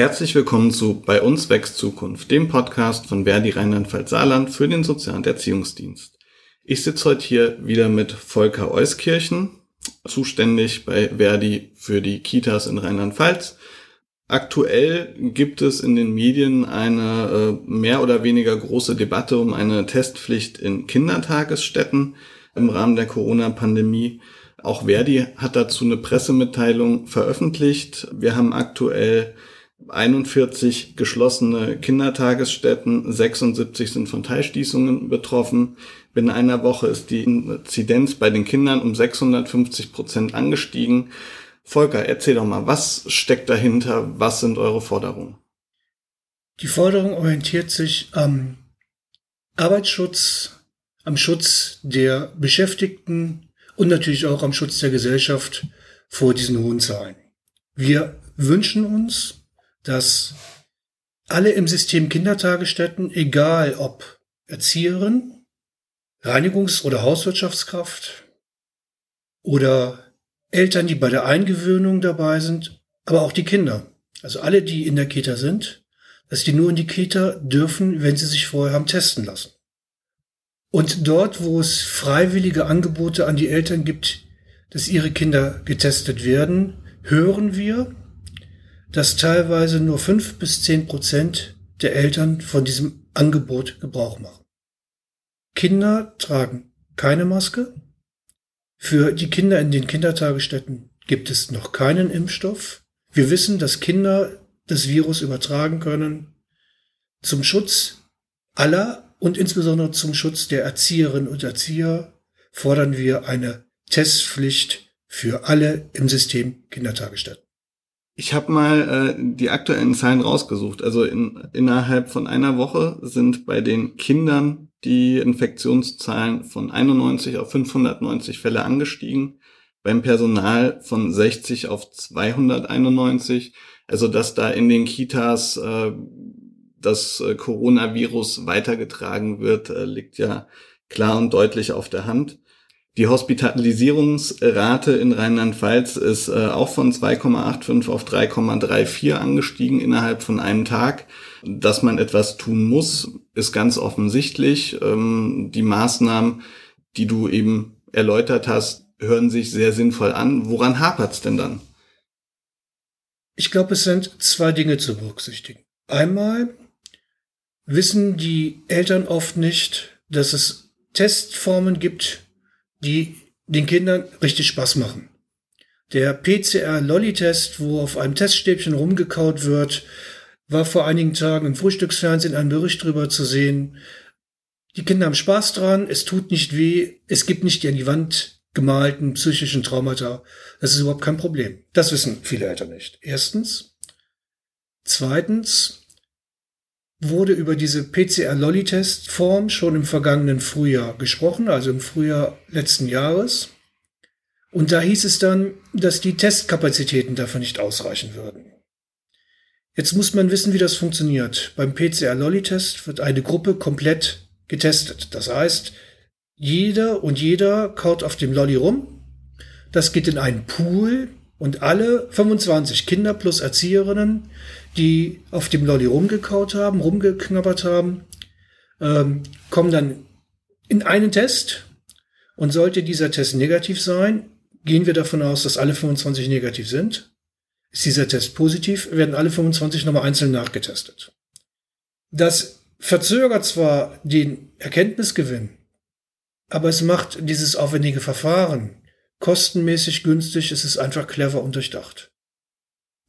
Herzlich willkommen zu Bei uns wächst Zukunft, dem Podcast von Verdi Rheinland-Pfalz-Saarland für den Sozial- und Erziehungsdienst. Ich sitze heute hier wieder mit Volker Euskirchen, zuständig bei Verdi für die Kitas in Rheinland-Pfalz. Aktuell gibt es in den Medien eine äh, mehr oder weniger große Debatte um eine Testpflicht in Kindertagesstätten im Rahmen der Corona-Pandemie. Auch Verdi hat dazu eine Pressemitteilung veröffentlicht. Wir haben aktuell 41 geschlossene Kindertagesstätten, 76 sind von Teilschließungen betroffen. Binnen einer Woche ist die Inzidenz bei den Kindern um 650 Prozent angestiegen. Volker, erzähl doch mal, was steckt dahinter? Was sind eure Forderungen? Die Forderung orientiert sich am Arbeitsschutz, am Schutz der Beschäftigten und natürlich auch am Schutz der Gesellschaft vor diesen hohen Zahlen. Wir wünschen uns, dass alle im System Kindertagesstätten, egal ob Erzieherin, Reinigungs- oder Hauswirtschaftskraft oder Eltern, die bei der Eingewöhnung dabei sind, aber auch die Kinder, also alle, die in der Kita sind, dass die nur in die Kita dürfen, wenn sie sich vorher haben testen lassen. Und dort, wo es freiwillige Angebote an die Eltern gibt, dass ihre Kinder getestet werden, hören wir, dass teilweise nur fünf bis zehn Prozent der Eltern von diesem Angebot Gebrauch machen. Kinder tragen keine Maske. Für die Kinder in den Kindertagesstätten gibt es noch keinen Impfstoff. Wir wissen, dass Kinder das Virus übertragen können. Zum Schutz aller und insbesondere zum Schutz der Erzieherinnen und Erzieher fordern wir eine Testpflicht für alle im System Kindertagesstätten. Ich habe mal äh, die aktuellen Zahlen rausgesucht. Also in, innerhalb von einer Woche sind bei den Kindern die Infektionszahlen von 91 auf 590 Fälle angestiegen, beim Personal von 60 auf 291. Also dass da in den Kitas äh, das äh, Coronavirus weitergetragen wird, äh, liegt ja klar und deutlich auf der Hand. Die Hospitalisierungsrate in Rheinland-Pfalz ist äh, auch von 2,85 auf 3,34 angestiegen innerhalb von einem Tag. Dass man etwas tun muss, ist ganz offensichtlich. Ähm, die Maßnahmen, die du eben erläutert hast, hören sich sehr sinnvoll an. Woran hapert's denn dann? Ich glaube, es sind zwei Dinge zu berücksichtigen. Einmal wissen die Eltern oft nicht, dass es Testformen gibt, die den Kindern richtig Spaß machen. Der PCR-Lolly-Test, wo auf einem Teststäbchen rumgekaut wird, war vor einigen Tagen im Frühstücksfernsehen ein Bericht drüber zu sehen. Die Kinder haben Spaß dran, es tut nicht weh, es gibt nicht die an die Wand gemalten psychischen Traumata. Das ist überhaupt kein Problem. Das wissen viele Eltern nicht. Erstens. Zweitens, wurde über diese PCR-Lolly-Test-Form schon im vergangenen Frühjahr gesprochen, also im Frühjahr letzten Jahres. Und da hieß es dann, dass die Testkapazitäten dafür nicht ausreichen würden. Jetzt muss man wissen, wie das funktioniert. Beim PCR-Lolly-Test wird eine Gruppe komplett getestet. Das heißt, jeder und jeder kaut auf dem Lolly rum. Das geht in einen Pool und alle 25 Kinder plus Erzieherinnen die auf dem Lolli rumgekaut haben, rumgeknabbert haben, ähm, kommen dann in einen Test und sollte dieser Test negativ sein, gehen wir davon aus, dass alle 25 negativ sind. Ist dieser Test positiv, werden alle 25 nochmal einzeln nachgetestet. Das verzögert zwar den Erkenntnisgewinn, aber es macht dieses aufwendige Verfahren kostenmäßig günstig, es ist einfach clever und durchdacht.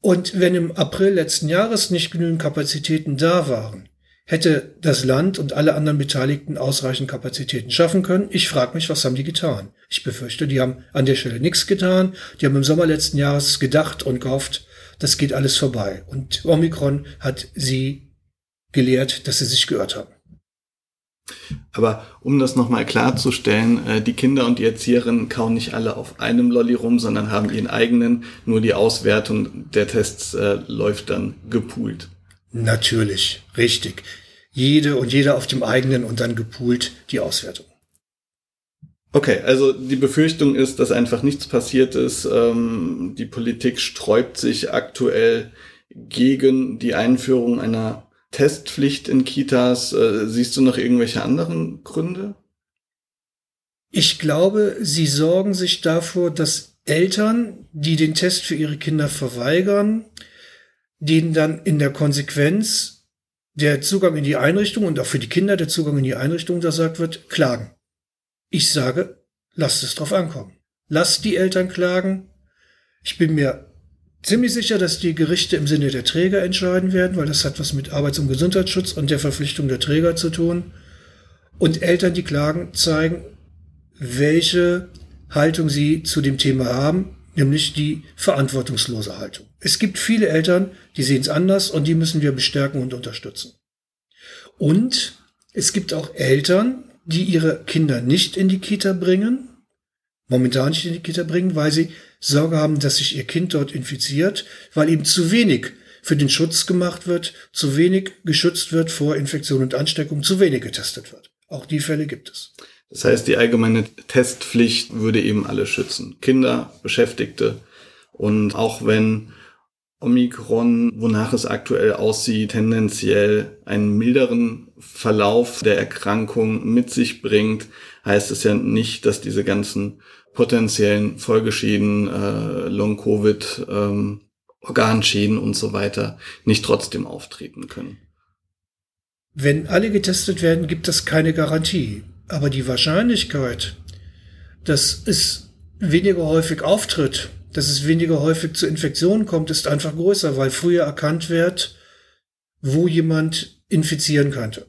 Und wenn im April letzten Jahres nicht genügend Kapazitäten da waren, hätte das Land und alle anderen Beteiligten ausreichend Kapazitäten schaffen können. Ich frage mich, was haben die getan? Ich befürchte, die haben an der Stelle nichts getan. Die haben im Sommer letzten Jahres gedacht und gehofft, das geht alles vorbei. Und Omikron hat sie gelehrt, dass sie sich geirrt haben. Aber um das nochmal klarzustellen, äh, die Kinder und die Erzieherinnen kauen nicht alle auf einem Lolli rum, sondern haben ihren eigenen, nur die Auswertung der Tests äh, läuft dann gepoolt. Natürlich, richtig. Jede und jeder auf dem eigenen und dann gepoolt die Auswertung. Okay, also die Befürchtung ist, dass einfach nichts passiert ist. Ähm, die Politik sträubt sich aktuell gegen die Einführung einer Testpflicht in Kitas. Äh, siehst du noch irgendwelche anderen Gründe? Ich glaube, sie sorgen sich davor, dass Eltern, die den Test für ihre Kinder verweigern, denen dann in der Konsequenz der Zugang in die Einrichtung und auch für die Kinder der Zugang in die Einrichtung untersagt wird, klagen. Ich sage, lasst es drauf ankommen. Lasst die Eltern klagen. Ich bin mir ziemlich sicher, dass die Gerichte im Sinne der Träger entscheiden werden, weil das hat was mit Arbeits- und Gesundheitsschutz und der Verpflichtung der Träger zu tun. Und Eltern, die klagen, zeigen, welche Haltung sie zu dem Thema haben, nämlich die verantwortungslose Haltung. Es gibt viele Eltern, die sehen es anders und die müssen wir bestärken und unterstützen. Und es gibt auch Eltern, die ihre Kinder nicht in die Kita bringen, momentan nicht in die Kita bringen, weil sie Sorge haben, dass sich ihr Kind dort infiziert, weil eben zu wenig für den Schutz gemacht wird, zu wenig geschützt wird vor Infektion und Ansteckung, zu wenig getestet wird. Auch die Fälle gibt es. Das heißt, die allgemeine Testpflicht würde eben alle schützen. Kinder, Beschäftigte. Und auch wenn Omikron, wonach es aktuell aussieht, tendenziell einen milderen Verlauf der Erkrankung mit sich bringt, heißt es ja nicht, dass diese ganzen potenziellen Folgeschäden, äh, Long-Covid, ähm, Organschäden und so weiter nicht trotzdem auftreten können. Wenn alle getestet werden, gibt es keine Garantie. Aber die Wahrscheinlichkeit, dass es weniger häufig auftritt, dass es weniger häufig zu Infektionen kommt, ist einfach größer, weil früher erkannt wird, wo jemand infizieren könnte.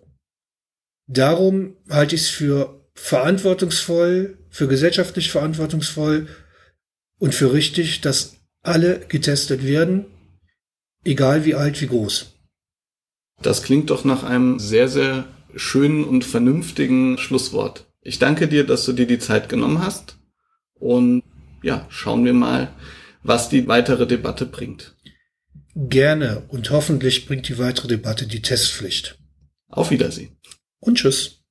Darum halte ich es für verantwortungsvoll, für gesellschaftlich verantwortungsvoll und für richtig, dass alle getestet werden, egal wie alt, wie groß. Das klingt doch nach einem sehr, sehr schönen und vernünftigen Schlusswort. Ich danke dir, dass du dir die Zeit genommen hast. Und ja, schauen wir mal, was die weitere Debatte bringt. Gerne und hoffentlich bringt die weitere Debatte die Testpflicht. Auf Wiedersehen. Und tschüss.